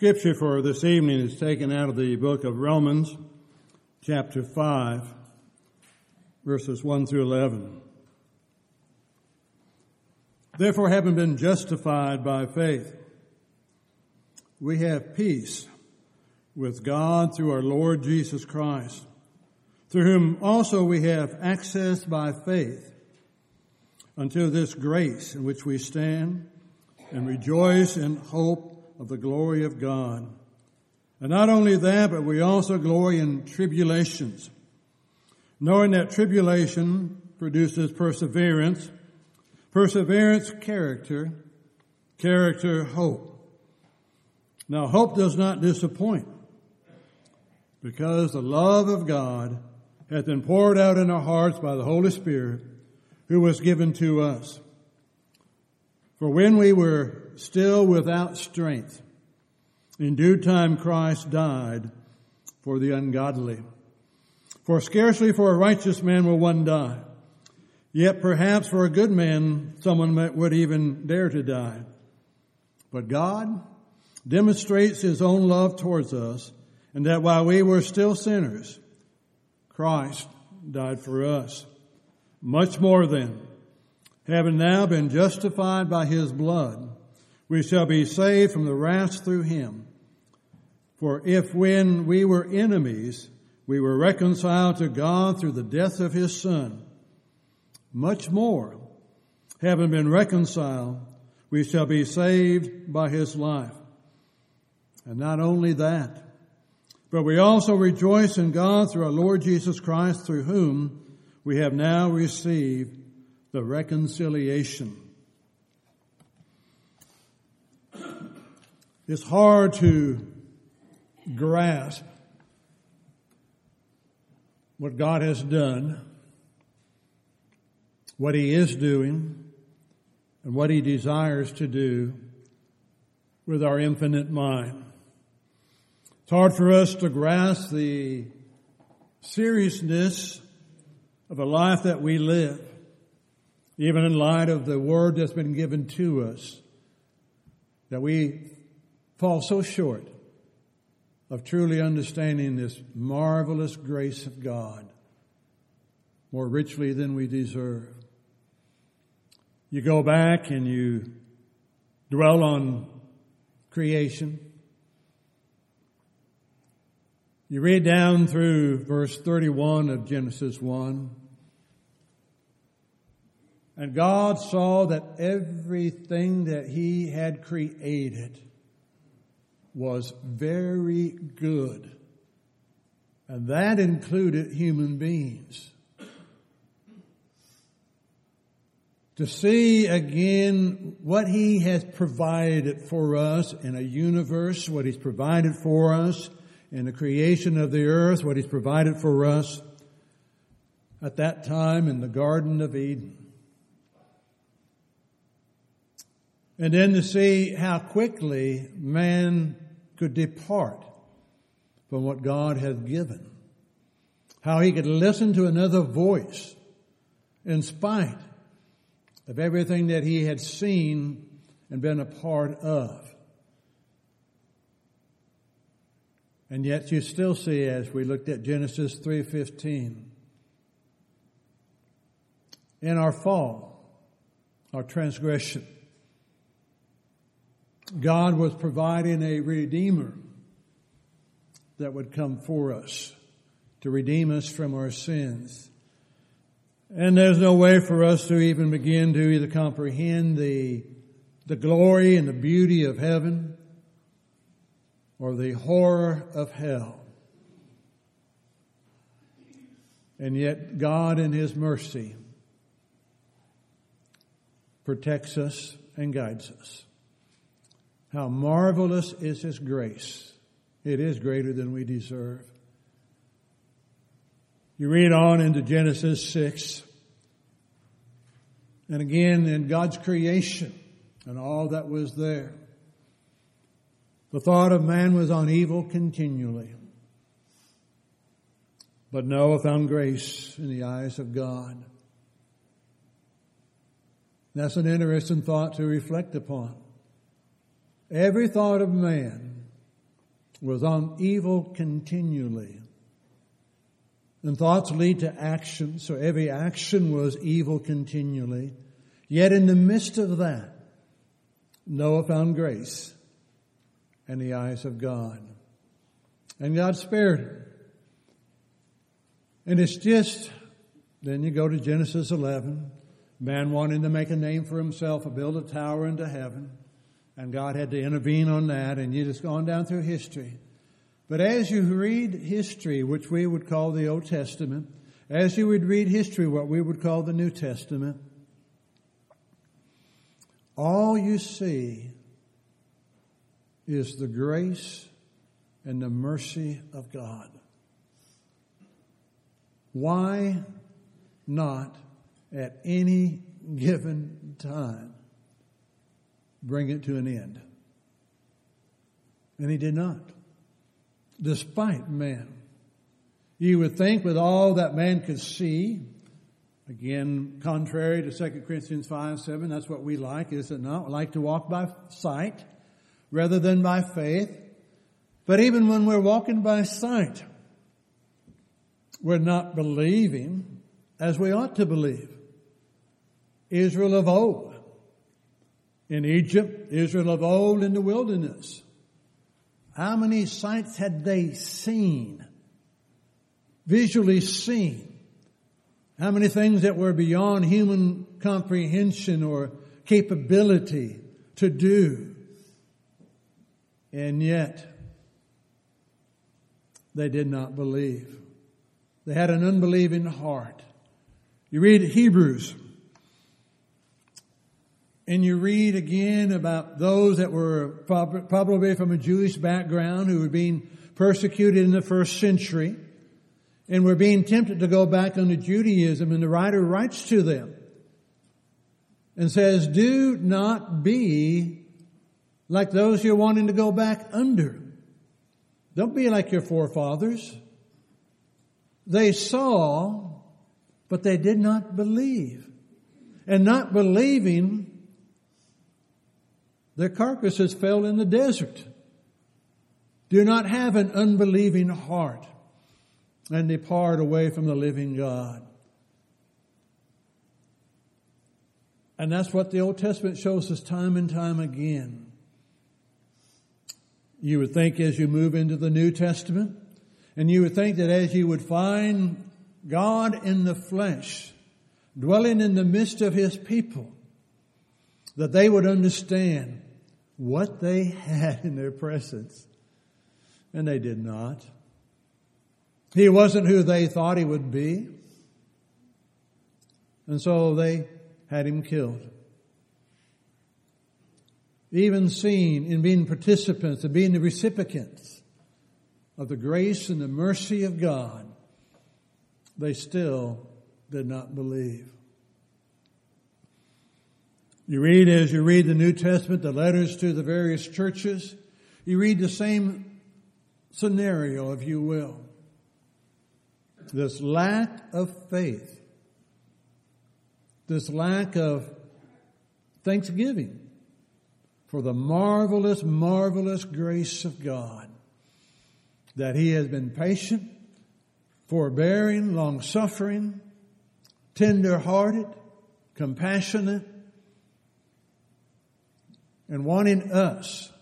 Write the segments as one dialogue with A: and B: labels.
A: scripture for this evening is taken out of the book of Romans, chapter 5, verses 1 through 11. Therefore, having been justified by faith, we have peace with God through our Lord Jesus Christ, through whom also we have access by faith unto this grace in which we stand and rejoice in hope of the glory of God. And not only that, but we also glory in tribulations, knowing that tribulation produces perseverance, perseverance, character, character, hope. Now, hope does not disappoint because the love of God hath been poured out in our hearts by the Holy Spirit who was given to us. For when we were still without strength, in due time Christ died for the ungodly. For scarcely for a righteous man will one die. Yet perhaps for a good man someone would even dare to die. But God demonstrates his own love towards us and that while we were still sinners, Christ died for us. Much more then, having now been justified by his blood, we shall be saved from the wrath through him. For if when we were enemies, we were reconciled to God through the death of his son, much more, having been reconciled, we shall be saved by his life. And not only that, but we also rejoice in God through our Lord Jesus Christ, through whom we have now received the reconciliation. It's hard to grasp what God has done, what He is doing, and what He desires to do with our infinite mind. It's hard for us to grasp the seriousness of a life that we live even in light of the word that's been given to us, that we fall so short of truly understanding this marvelous grace of God more richly than we deserve. You go back and you dwell on creation. You read down through verse 31 of Genesis 1. And God saw that everything that He had created was very good. And that included human beings. To see again what He has provided for us in a universe, what He's provided for us in the creation of the earth, what He's provided for us at that time in the Garden of Eden. And then to see how quickly man could depart from what God had given. How he could listen to another voice in spite of everything that he had seen and been a part of. And yet you still see as we looked at Genesis 3:15 in our fall, our transgression, God was providing a redeemer that would come for us to redeem us from our sins. And there's no way for us to even begin to either comprehend the, the glory and the beauty of heaven or the horror of hell. And yet God in His mercy protects us and guides us. How marvelous is His grace. It is greater than we deserve. You read on into Genesis 6, and again in God's creation and all that was there. The thought of man was on evil continually. But Noah found grace in the eyes of God. That's an interesting thought to reflect upon. Every thought of man was on evil continually. And thoughts lead to action, so every action was evil continually. Yet in the midst of that, Noah found grace in the eyes of God. And God spared him. And it's just, then you go to Genesis 11, man wanting to make a name for himself, build a tower into heaven. And God had to intervene on that, and you just gone down through history. But as you read history, which we would call the Old Testament, as you would read history, what we would call the New Testament, all you see is the grace and the mercy of God. Why not at any given time bring it to an end? And he did not despite man. You would think with all that man could see, again, contrary to 2 Corinthians 5, 7, that's what we like, is it not? We like to walk by sight rather than by faith. But even when we're walking by sight, we're not believing as we ought to believe. Israel of old in Egypt, Israel of old in the wilderness. How many sights had they seen? Visually seen. How many things that were beyond human comprehension or capability to do? And yet, they did not believe. They had an unbelieving heart. You read Hebrews and you read again about those that were probably from a Jewish background who were being persecuted in the first century and were being tempted to go back into Judaism. And the writer writes to them and says, do not be like those you're wanting to go back under. Don't be like your forefathers. They saw, but they did not believe. And not believing their carcasses fell in the desert. Do not have an unbelieving heart and depart away from the living God. And that's what the Old Testament shows us time and time again. You would think as you move into the New Testament, and you would think that as you would find God in the flesh, dwelling in the midst of His people, that they would understand what they had in their presence. And they did not. He wasn't who they thought he would be. And so they had him killed. Even seen in being participants and being the recipients of the grace and the mercy of God, they still did not believe. You read as you read the New Testament, the letters to the various churches, you read the same scenario, if you will. This lack of faith, this lack of thanksgiving for the marvelous, marvelous grace of God that He has been patient, forbearing, long suffering, tender hearted, compassionate, and wanting us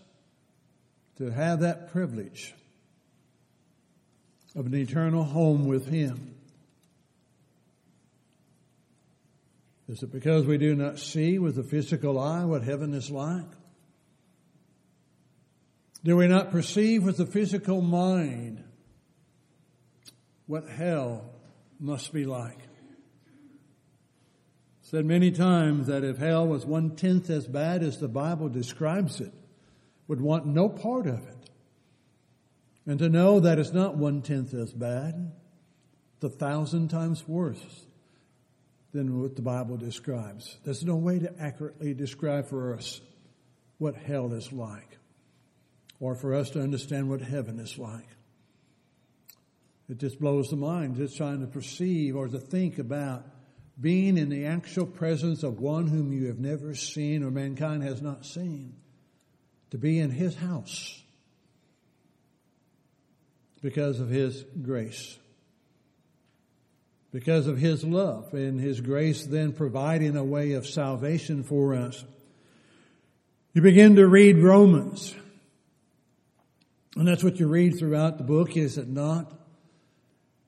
A: to have that privilege of an eternal home with Him. Is it because we do not see with the physical eye what heaven is like? Do we not perceive with the physical mind what hell must be like? Said many times that if hell was one tenth as bad as the Bible describes it, would want no part of it. And to know that it's not one tenth as bad, it's a thousand times worse than what the Bible describes. There's no way to accurately describe for us what hell is like, or for us to understand what heaven is like. It just blows the mind just trying to perceive or to think about being in the actual presence of one whom you have never seen or mankind has not seen, to be in his house, because of His grace. Because of His love and His grace then providing a way of salvation for us. You begin to read Romans. And that's what you read throughout the book, is it not?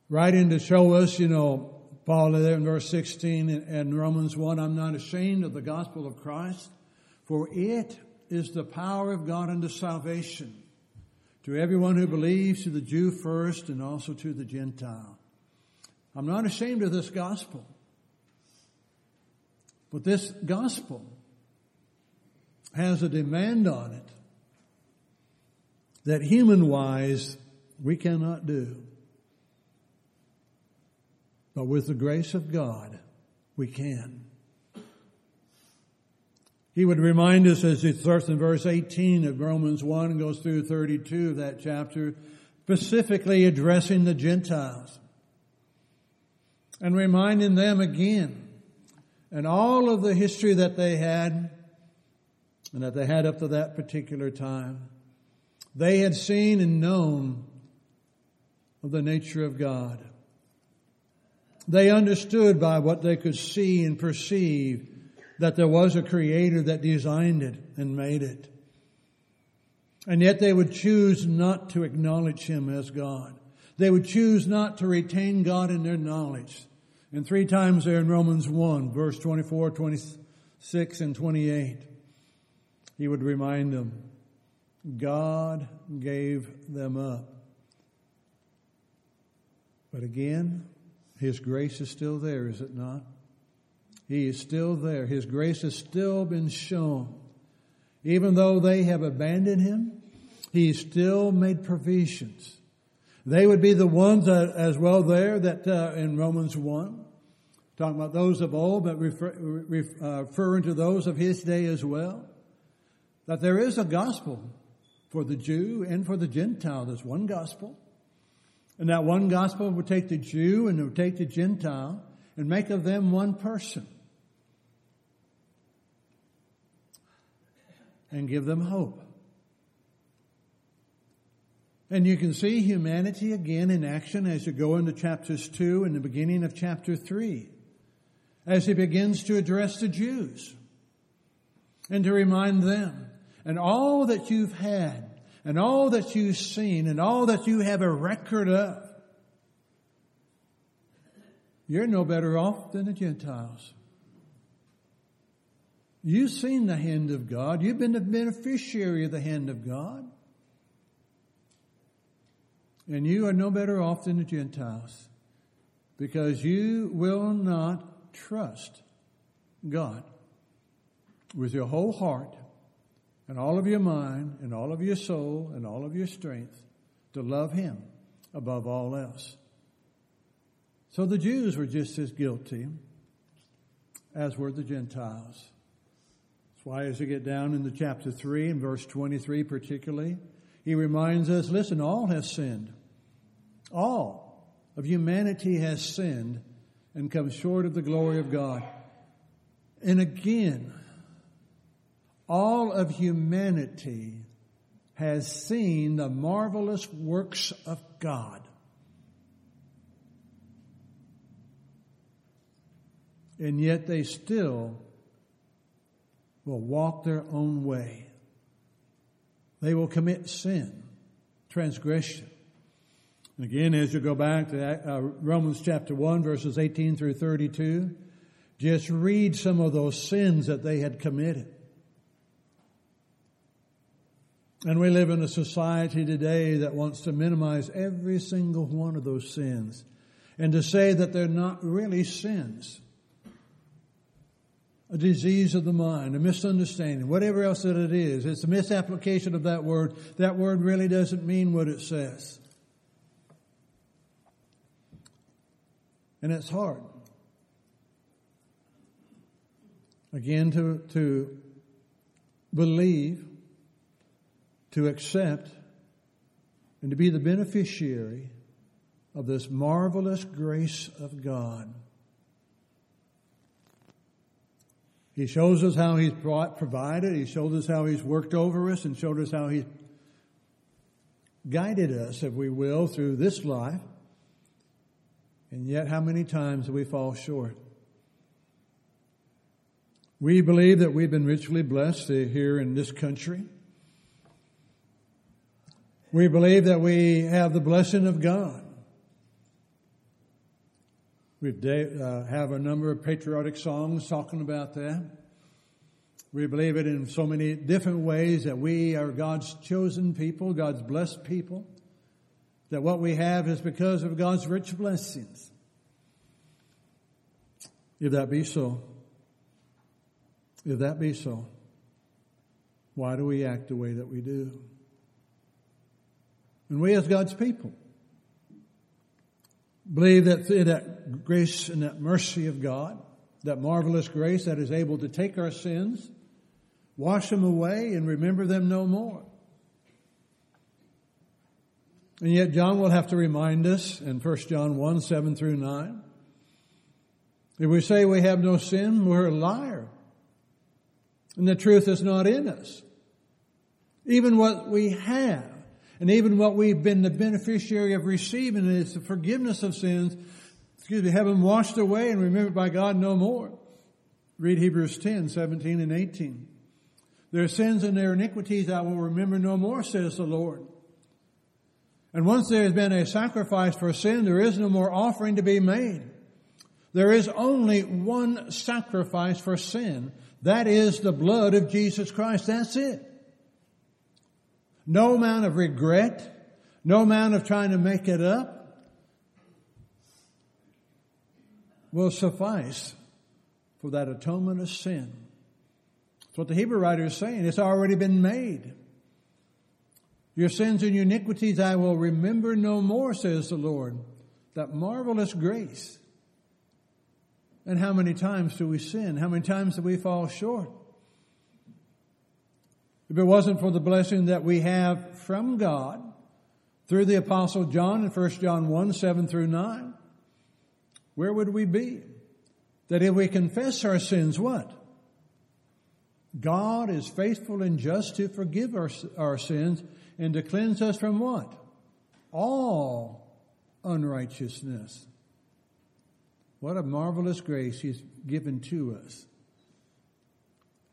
A: Writing to show us, you know, Paul there in verse 16 in Romans 1, I'm not ashamed of the gospel of Christ, for it is the power of God unto salvation to everyone who believes, to the Jew first and also to the Gentile. I'm not ashamed of this gospel. But this gospel has a demand on it that human wise we cannot do. But with the grace of God, we can. He would remind us as it starts in verse 18 of Romans 1 and goes through 32 of that chapter, specifically addressing the Gentiles and reminding them again and all of the history that they had and that they had up to that particular time. They had seen and known of the nature of God. They understood by what they could see and perceive that there was a creator that designed it and made it. And yet they would choose not to acknowledge him as God. They would choose not to retain God in their knowledge. And three times there in Romans 1, verse 24, 26, and 28, he would remind them, God gave them up. But again, his grace is still there, is it not? He is still there. His grace has still been shown. Even though they have abandoned him, he still made provisions. They would be the ones uh, as well there that uh, in Romans 1, talking about those of old, but refer, uh, referring to those of his day as well, that there is a gospel for the Jew and for the Gentile. There's one gospel. And that one gospel would take the Jew and it would take the Gentile and make of them one person. and give them hope. And you can see humanity again in action as you go into chapters 2 and the beginning of chapter 3, as he begins to address the Jews and to remind them, and all that you've had, and all that you've seen, and all that you have a record of, you're no better off than the Gentiles. You've seen the hand of God. You've been the beneficiary of the hand of God. And you are no better off than the Gentiles because you will not trust God with your whole heart and all of your mind and all of your soul and all of your strength to love Him above all else. So the Jews were just as guilty as were the Gentiles. That's why as we get down into chapter 3 and verse 23 particularly, he reminds us, listen, all has sinned. All of humanity has sinned and come short of the glory of God. And again, all of humanity has seen the marvelous works of God. And yet they still will walk their own way. They will commit sin, transgression. And again, as you go back to uh, Romans chapter 1, verses 18 through 32, just read some of those sins that they had committed. And we live in a society today that wants to minimize every single one of those sins and to say that they're not really sins a disease of the mind, a misunderstanding, whatever else that it is. It's a misapplication of that word. That word really doesn't mean what it says. And it's hard. Again, to, to believe, to accept, and to be the beneficiary of this marvelous grace of God. He shows us how He's provided. He shows us how He's worked over us and showed us how He's guided us, if we will, through this life. And yet, how many times do we fall short? We believe that we've been richly blessed here in this country. We believe that we have the blessing of God. We uh, have a number of patriotic songs talking about that. We believe it in so many different ways that we are God's chosen people, God's blessed people, that what we have is because of God's rich blessings. If that be so, if that be so, why do we act the way that we do? And we as God's people believe that through that grace and that mercy of God, that marvelous grace that is able to take our sins, wash them away, and remember them no more. And yet John will have to remind us in 1 John 1, 7 through 9. If we say we have no sin, we're a liar and the truth is not in us. Even what we have, and even what we've been the beneficiary of receiving is the forgiveness of sins, excuse me, have them washed away and remembered by God no more. Read Hebrews 10, 17 and 18. Their sins and their iniquities I will remember no more, says the Lord. And once there has been a sacrifice for sin, there is no more offering to be made. There is only one sacrifice for sin, that is the blood of Jesus Christ. That's it. No amount of regret, no amount of trying to make it up will suffice for that atonement of sin. That's what the Hebrew writer is saying. It's already been made. Your sins and iniquities I will remember no more, says the Lord. That marvelous grace and how many times do we sin? How many times do we fall short? If it wasn't for the blessing that we have from God through the apostle John in 1 John 1, 7 through 9, where would we be? That if we confess our sins, what? God is faithful and just to forgive our, our sins and to cleanse us from what? All unrighteousness. What a marvelous grace He's given to us.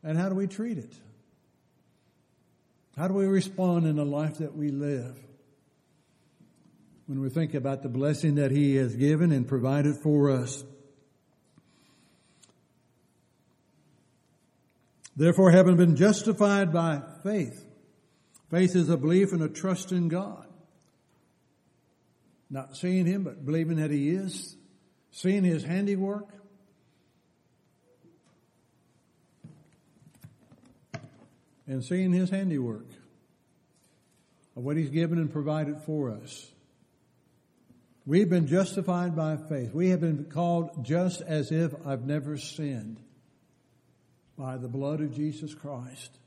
A: And how do we treat it? How do we respond in the life that we live? When we think about the blessing that He has given and provided for us. Therefore, having been justified by faith, faith is a belief and a trust in God. Not seeing Him, but believing that He is seeing his handiwork. And seeing his handiwork of what he's given and provided for us. We've been justified by faith. We have been called just as if I've never sinned by the blood of Jesus Christ.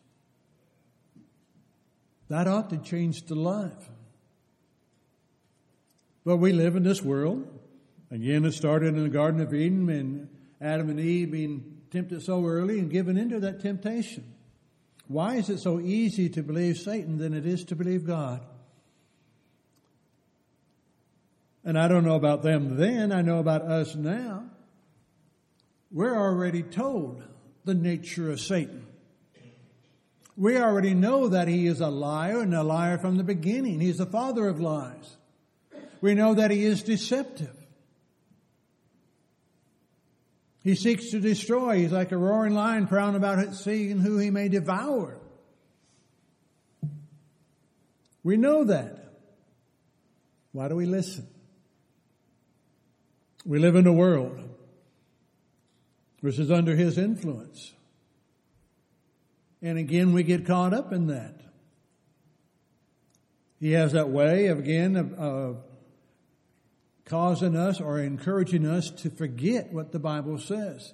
A: That ought to change the life. But we live in this world Again, it started in the Garden of Eden and Adam and Eve being tempted so early and given into that temptation. Why is it so easy to believe Satan than it is to believe God? And I don't know about them then, I know about us now. We're already told the nature of Satan. We already know that he is a liar and a liar from the beginning. He's the father of lies. We know that he is deceptive. He seeks to destroy. He's like a roaring lion prowling about it, seeing who he may devour. We know that. Why do we listen? We live in a world which is under his influence. And again, we get caught up in that. He has that way of, again, of, of causing us or encouraging us to forget what the Bible says.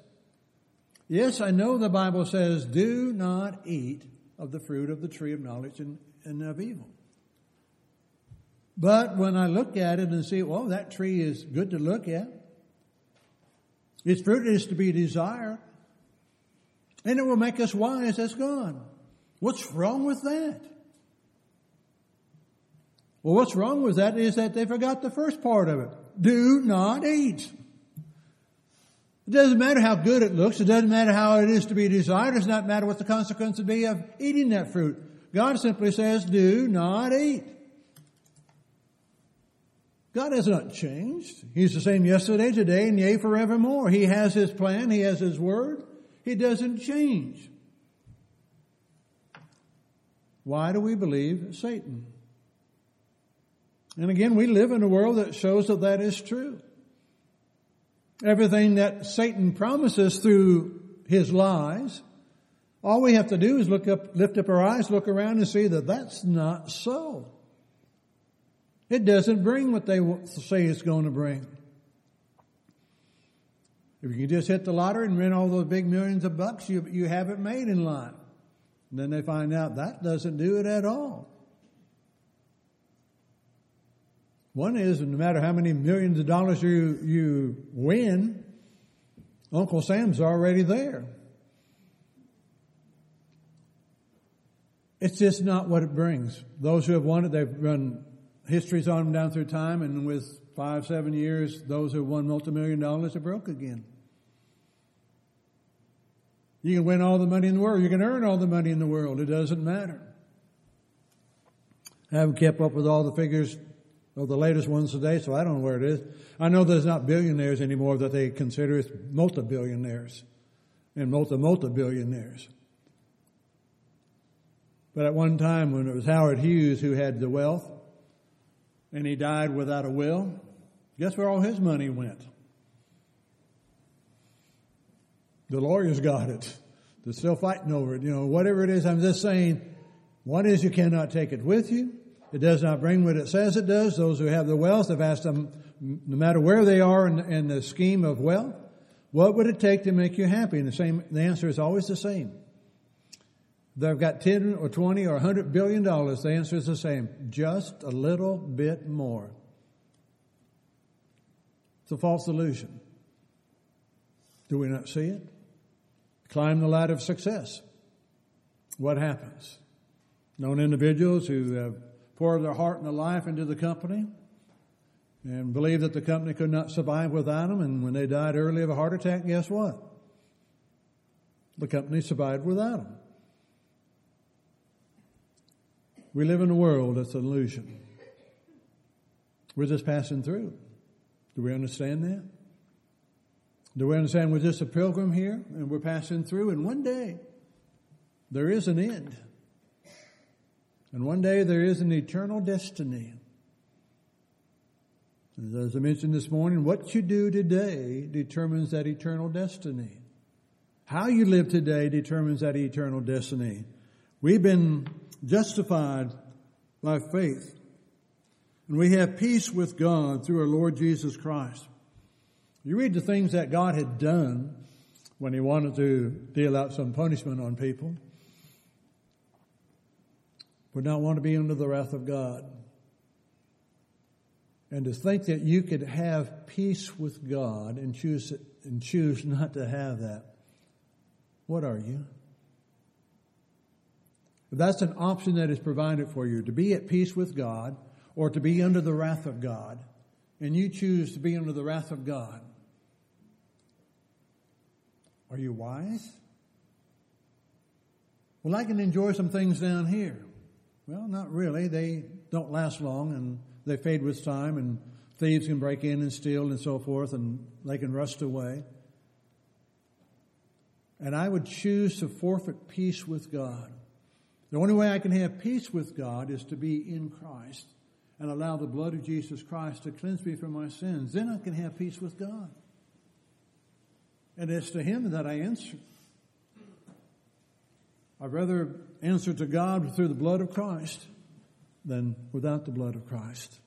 A: Yes, I know the Bible says, do not eat of the fruit of the tree of knowledge and, and of evil. But when I look at it and see, well, that tree is good to look at, its fruit is to be desired, and it will make us wise as God. What's wrong with that? Well, what's wrong with that is that they forgot the first part of it. Do not eat. It doesn't matter how good it looks. It doesn't matter how it is to be desired. It does not matter what the consequence would be of eating that fruit. God simply says, do not eat. God has not changed. He's the same yesterday, today, and yea, forevermore. He has His plan. He has His word. He doesn't change. Why do we believe Satan? And again, we live in a world that shows that that is true. Everything that Satan promises through his lies, all we have to do is look up, lift up our eyes, look around and see that that's not so. It doesn't bring what they say it's going to bring. If you can just hit the lottery and win all those big millions of bucks, you, you have it made in life. And then they find out that doesn't do it at all. One is, no matter how many millions of dollars you, you win, Uncle Sam's already there. It's just not what it brings. Those who have won it, they've run histories on them down through time, and with five, seven years, those who won multi-million dollars are broke again. You can win all the money in the world. You can earn all the money in the world. It doesn't matter. I haven't kept up with all the figures the latest ones today, so I don't know where it is. I know there's not billionaires anymore that they consider it's multi-billionaires and multi-multi-billionaires. But at one time when it was Howard Hughes who had the wealth and he died without a will, guess where all his money went? The lawyers got it. They're still fighting over it. You know, whatever it is, I'm just saying, one is you cannot take it with you. It does not bring what it says it does. Those who have the wealth have asked them, no matter where they are in, in the scheme of wealth, what would it take to make you happy? And the same, the answer is always the same. They've got 10 or 20 or 100 billion dollars. The answer is the same. Just a little bit more. It's a false illusion. Do we not see it? Climb the ladder of success. What happens? Known individuals who have poured their heart and their life into the company and believed that the company could not survive without them. And when they died early of a heart attack, guess what? The company survived without them. We live in a world that's an illusion. We're just passing through. Do we understand that? Do we understand we're just a pilgrim here and we're passing through and one day there is an end. And one day there is an eternal destiny. As I mentioned this morning, what you do today determines that eternal destiny. How you live today determines that eternal destiny. We've been justified by faith. And we have peace with God through our Lord Jesus Christ. You read the things that God had done when He wanted to deal out some punishment on people. Would not want to be under the wrath of God. And to think that you could have peace with God and choose and choose not to have that. What are you? That's an option that is provided for you, to be at peace with God or to be under the wrath of God, and you choose to be under the wrath of God, are you wise? Well, I can enjoy some things down here. Well, not really. They don't last long and they fade with time and thieves can break in and steal and so forth and they can rust away. And I would choose to forfeit peace with God. The only way I can have peace with God is to be in Christ and allow the blood of Jesus Christ to cleanse me from my sins. Then I can have peace with God. And it's to Him that I answer. I'd rather answer to God through the blood of Christ than without the blood of Christ.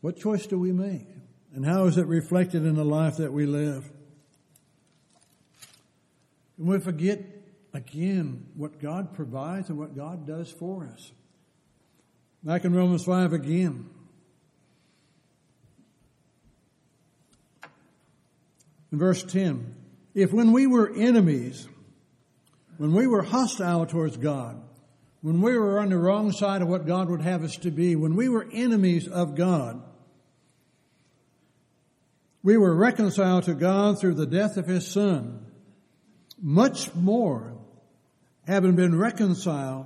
A: What choice do we make? And how is it reflected in the life that we live? And we forget again what God provides and what God does for us. Back in Romans 5 again. In verse 10, if when we were enemies, when we were hostile towards God, when we were on the wrong side of what God would have us to be, when we were enemies of God, we were reconciled to God through the death of His Son. Much more, having been reconciled,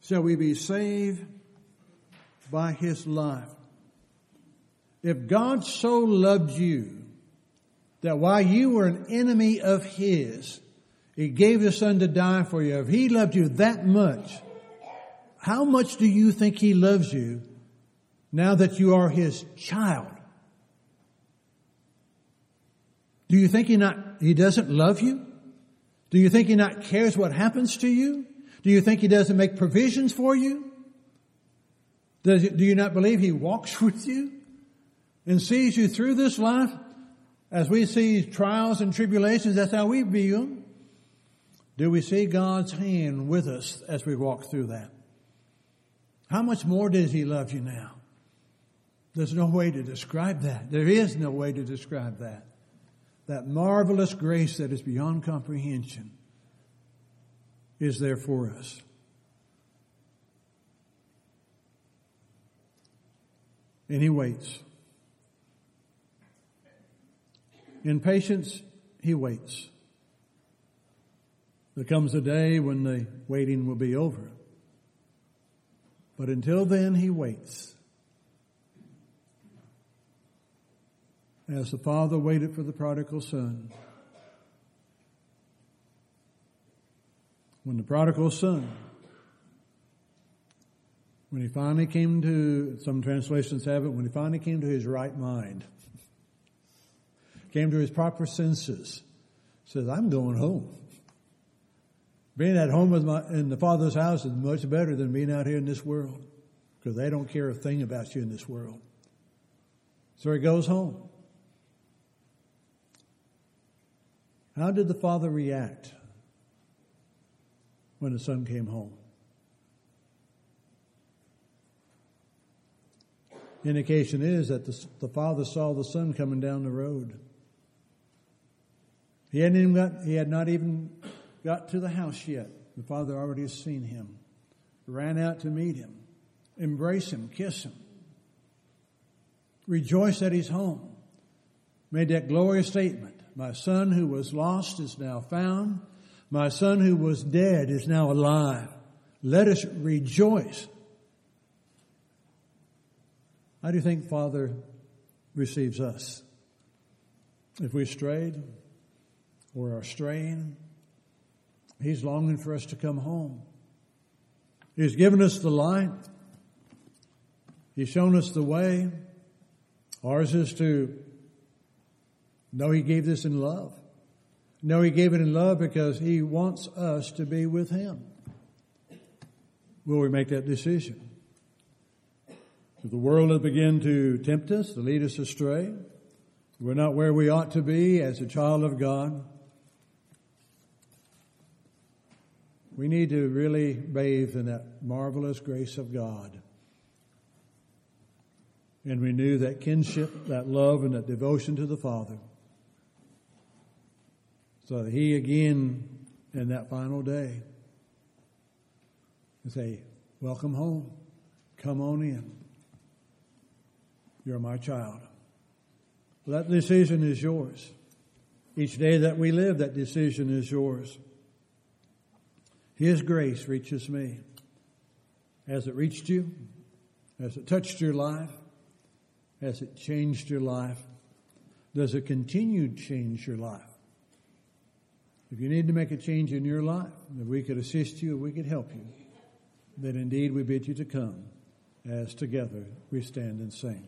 A: shall we be saved by His life. If God so loved you that while you were an enemy of His, He gave His Son to die for you. If He loved you that much, how much do you think He loves you now that you are His child? Do you think He not, He doesn't love you? Do you think He not cares what happens to you? Do you think He doesn't make provisions for you? Does, do you not believe He walks with you? and sees you through this life, as we see trials and tribulations, that's how we view them. Do we see God's hand with us as we walk through that? How much more does He love you now? There's no way to describe that. There is no way to describe that. That marvelous grace that is beyond comprehension is there for us. And He waits. In patience, he waits. There comes a day when the waiting will be over. But until then, he waits. As the father waited for the prodigal son. When the prodigal son, when he finally came to, some translations have it, when he finally came to his right mind came to his proper senses, says, I'm going home. Being at home with my, in the Father's house is much better than being out here in this world because they don't care a thing about you in this world. So he goes home. How did the father react when the son came home? Indication is that the, the father saw the son coming down the road. He hadn't even got, he had not even got to the house yet. The father already has seen him, ran out to meet him, embrace him, kiss him, rejoice that he's home, made that glorious statement. My son who was lost is now found. My son who was dead is now alive. Let us rejoice. How do you think Father receives us? If we strayed, or are straying. He's longing for us to come home. He's given us the light. He's shown us the way. Ours is to know He gave this in love. Know He gave it in love because He wants us to be with Him. Will we make that decision? If the world has begun to tempt us, to lead us astray, we're not where we ought to be as a child of God. We need to really bathe in that marvelous grace of God and renew that kinship, that love, and that devotion to the Father. So that He again, in that final day, can say, Welcome home. Come on in. You're my child. That decision is yours. Each day that we live, that decision is yours. His grace reaches me. Has it reached you? Has it touched your life? Has it changed your life? Does it continue to change your life? If you need to make a change in your life, if we could assist you, if we could help you, then indeed we bid you to come as together we stand and sing.